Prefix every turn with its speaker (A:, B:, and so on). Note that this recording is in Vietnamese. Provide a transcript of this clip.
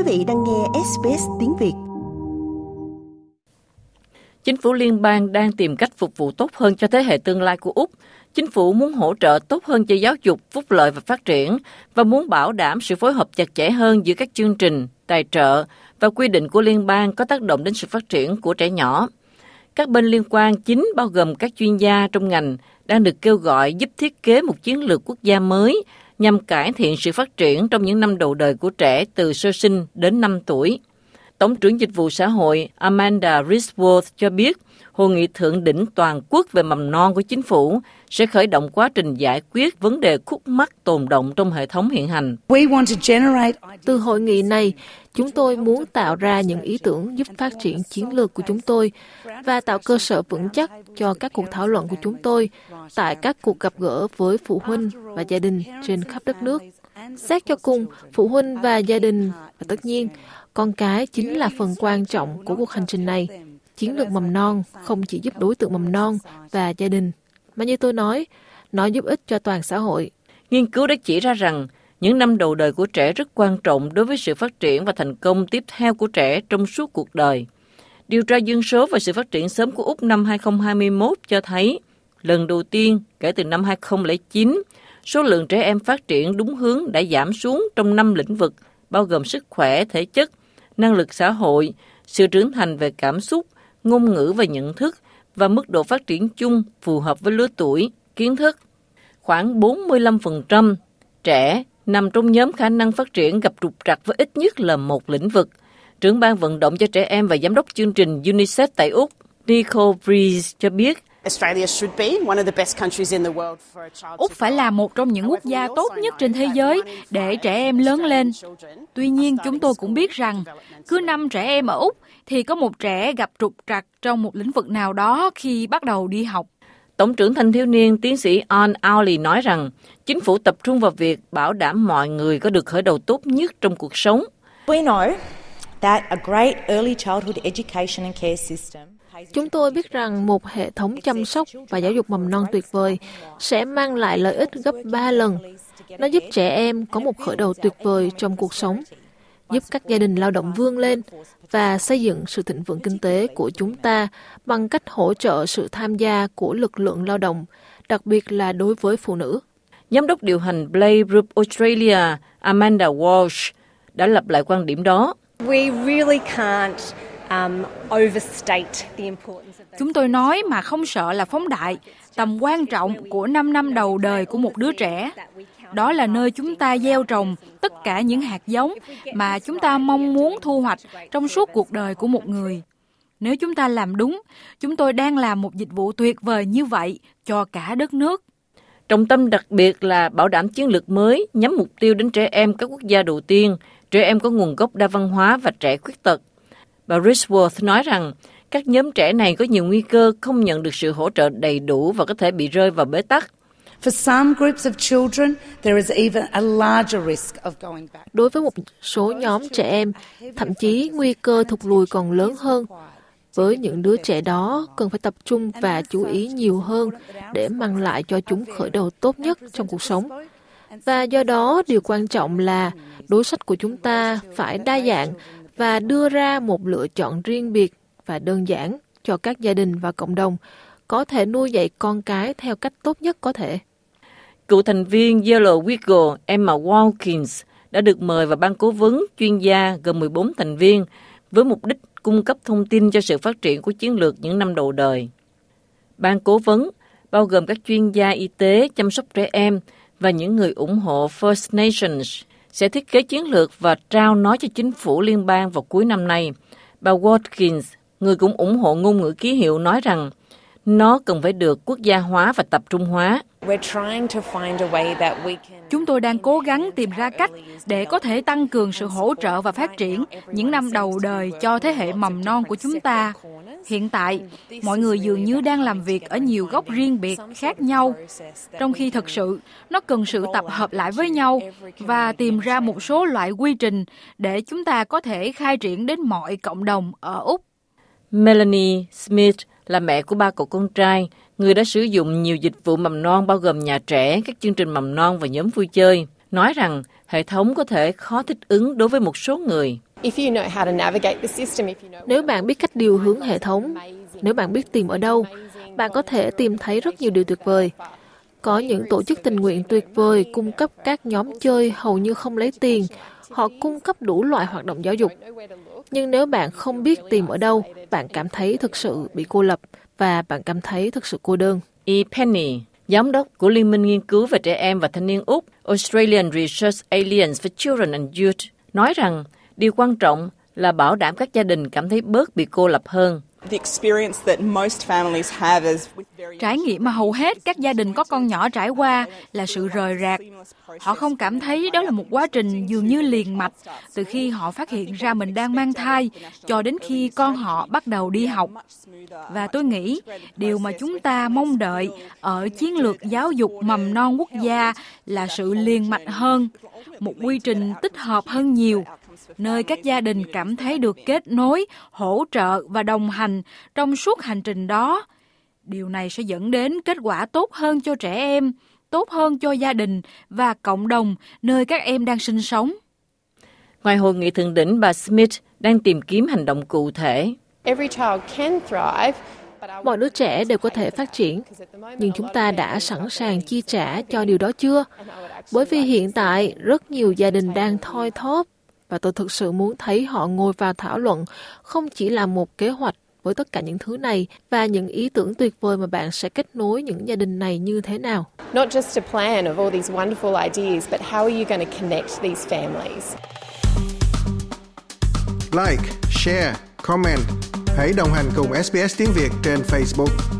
A: Quý vị đang nghe SBS tiếng Việt.
B: Chính phủ liên bang đang tìm cách phục vụ tốt hơn cho thế hệ tương lai của Úc. Chính phủ muốn hỗ trợ tốt hơn cho giáo dục, phúc lợi và phát triển và muốn bảo đảm sự phối hợp chặt chẽ hơn giữa các chương trình, tài trợ và quy định của liên bang có tác động đến sự phát triển của trẻ nhỏ. Các bên liên quan chính bao gồm các chuyên gia trong ngành đang được kêu gọi giúp thiết kế một chiến lược quốc gia mới nhằm cải thiện sự phát triển trong những năm đầu đời của trẻ từ sơ sinh đến 5 tuổi. Tổng trưởng Dịch vụ Xã hội Amanda Risworth cho biết, Hội nghị thượng đỉnh toàn quốc về mầm non của chính phủ sẽ khởi động quá trình giải quyết vấn đề khúc mắc tồn động trong hệ thống hiện hành.
C: Từ hội nghị này, chúng tôi muốn tạo ra những ý tưởng giúp phát triển chiến lược của chúng tôi và tạo cơ sở vững chắc cho các cuộc thảo luận của chúng tôi tại các cuộc gặp gỡ với phụ huynh và gia đình trên khắp đất nước. Xét cho cùng, phụ huynh và gia đình và tất nhiên, con cái chính là phần quan trọng của cuộc hành trình này. Chiến lược mầm non không chỉ giúp đối tượng mầm non và gia đình, mà như tôi nói, nó giúp ích cho toàn xã hội.
B: Nghiên cứu đã chỉ ra rằng những năm đầu đời của trẻ rất quan trọng đối với sự phát triển và thành công tiếp theo của trẻ trong suốt cuộc đời. Điều tra dân số và sự phát triển sớm của Úc năm 2021 cho thấy, lần đầu tiên kể từ năm 2009, số lượng trẻ em phát triển đúng hướng đã giảm xuống trong năm lĩnh vực, bao gồm sức khỏe, thể chất, năng lực xã hội, sự trưởng thành về cảm xúc, ngôn ngữ và nhận thức và mức độ phát triển chung phù hợp với lứa tuổi, kiến thức. Khoảng 45% trẻ nằm trong nhóm khả năng phát triển gặp trục trặc với ít nhất là một lĩnh vực. Trưởng ban vận động cho trẻ em và giám đốc chương trình UNICEF tại Úc, Nicole Breeze cho biết,
D: Úc phải là một trong những quốc gia tốt nhất trên thế giới để trẻ em lớn lên. Tuy nhiên, chúng tôi cũng biết rằng cứ năm trẻ em ở Úc thì có một trẻ gặp trục trặc trong một lĩnh vực nào đó khi bắt đầu đi học.
B: Tổng trưởng thanh thiếu niên tiến sĩ On Auli nói rằng chính phủ tập trung vào việc bảo đảm mọi người có được khởi đầu tốt nhất trong cuộc sống. We know that a great early childhood
C: education and care system Chúng tôi biết rằng một hệ thống chăm sóc và giáo dục mầm non tuyệt vời sẽ mang lại lợi ích gấp 3 lần. Nó giúp trẻ em có một khởi đầu tuyệt vời trong cuộc sống, giúp các gia đình lao động vươn lên và xây dựng sự thịnh vượng kinh tế của chúng ta bằng cách hỗ trợ sự tham gia của lực lượng lao động, đặc biệt là đối với phụ nữ.
B: Giám đốc điều hành Play Group Australia Amanda Walsh đã lặp lại quan điểm đó. We really can't
D: Chúng tôi nói mà không sợ là phóng đại tầm quan trọng của 5 năm đầu đời của một đứa trẻ. Đó là nơi chúng ta gieo trồng tất cả những hạt giống mà chúng ta mong muốn thu hoạch trong suốt cuộc đời của một người. Nếu chúng ta làm đúng, chúng tôi đang làm một dịch vụ tuyệt vời như vậy cho cả đất nước.
B: Trọng tâm đặc biệt là bảo đảm chiến lược mới nhắm mục tiêu đến trẻ em các quốc gia đầu tiên, trẻ em có nguồn gốc đa văn hóa và trẻ khuyết tật. Bà Risworth nói rằng các nhóm trẻ này có nhiều nguy cơ không nhận được sự hỗ trợ đầy đủ và có thể bị rơi vào bế tắc.
C: Đối với một số nhóm trẻ em, thậm chí nguy cơ thụt lùi còn lớn hơn. Với những đứa trẻ đó, cần phải tập trung và chú ý nhiều hơn để mang lại cho chúng khởi đầu tốt nhất trong cuộc sống. Và do đó, điều quan trọng là đối sách của chúng ta phải đa dạng và đưa ra một lựa chọn riêng biệt và đơn giản cho các gia đình và cộng đồng, có thể nuôi dạy con cái theo cách tốt nhất có thể.
B: Cựu thành viên Yellow Wiggle Emma Watkins đã được mời vào ban cố vấn chuyên gia gồm 14 thành viên với mục đích cung cấp thông tin cho sự phát triển của chiến lược những năm đầu đời. Ban cố vấn bao gồm các chuyên gia y tế, chăm sóc trẻ em và những người ủng hộ First Nations sẽ thiết kế chiến lược và trao nó cho chính phủ liên bang vào cuối năm nay. Bà Watkins, người cũng ủng hộ ngôn ngữ ký hiệu, nói rằng nó cần phải được quốc gia hóa và tập trung hóa.
D: Chúng tôi đang cố gắng tìm ra cách để có thể tăng cường sự hỗ trợ và phát triển những năm đầu đời cho thế hệ mầm non của chúng ta. Hiện tại, mọi người dường như đang làm việc ở nhiều góc riêng biệt khác nhau, trong khi thực sự nó cần sự tập hợp lại với nhau và tìm ra một số loại quy trình để chúng ta có thể khai triển đến mọi cộng đồng ở Úc.
B: Melanie Smith là mẹ của ba cậu con trai, người đã sử dụng nhiều dịch vụ mầm non bao gồm nhà trẻ, các chương trình mầm non và nhóm vui chơi, nói rằng hệ thống có thể khó thích ứng đối với một số người.
C: Nếu bạn biết cách điều hướng hệ thống, nếu bạn biết tìm ở đâu, bạn có thể tìm thấy rất nhiều điều tuyệt vời. Có những tổ chức tình nguyện tuyệt vời cung cấp các nhóm chơi hầu như không lấy tiền. Họ cung cấp đủ loại hoạt động giáo dục. Nhưng nếu bạn không biết tìm ở đâu, bạn cảm thấy thực sự bị cô lập và bạn cảm thấy thực sự cô đơn.
B: E. Penny, giám đốc của Liên minh nghiên cứu về trẻ em và thanh niên Úc Australian Research Alliance for Children and Youth, nói rằng điều quan trọng là bảo đảm các gia đình cảm thấy bớt bị cô lập hơn.
D: Trải nghiệm mà hầu hết các gia đình có con nhỏ trải qua là sự rời rạc. Họ không cảm thấy đó là một quá trình dường như liền mạch từ khi họ phát hiện ra mình đang mang thai cho đến khi con họ bắt đầu đi học. Và tôi nghĩ điều mà chúng ta mong đợi ở chiến lược giáo dục mầm non quốc gia là sự liền mạch hơn, một quy trình tích hợp hơn nhiều nơi các gia đình cảm thấy được kết nối, hỗ trợ và đồng hành trong suốt hành trình đó. Điều này sẽ dẫn đến kết quả tốt hơn cho trẻ em, tốt hơn cho gia đình và cộng đồng nơi các em đang sinh sống.
B: Ngoài hội nghị thượng đỉnh, bà Smith đang tìm kiếm hành động cụ thể.
C: Mọi đứa trẻ đều có thể phát triển, nhưng chúng ta đã sẵn sàng chi trả cho điều đó chưa? Bởi vì hiện tại rất nhiều gia đình đang thoi thóp và tôi thực sự muốn thấy họ ngồi vào thảo luận không chỉ là một kế hoạch với tất cả những thứ này và những ý tưởng tuyệt vời mà bạn sẽ kết nối những gia đình này như thế nào.
E: Not just a plan of all these wonderful ideas, but how are you going to connect these families?
F: Like, share, comment. Hãy đồng hành cùng SBS tiếng Việt trên Facebook.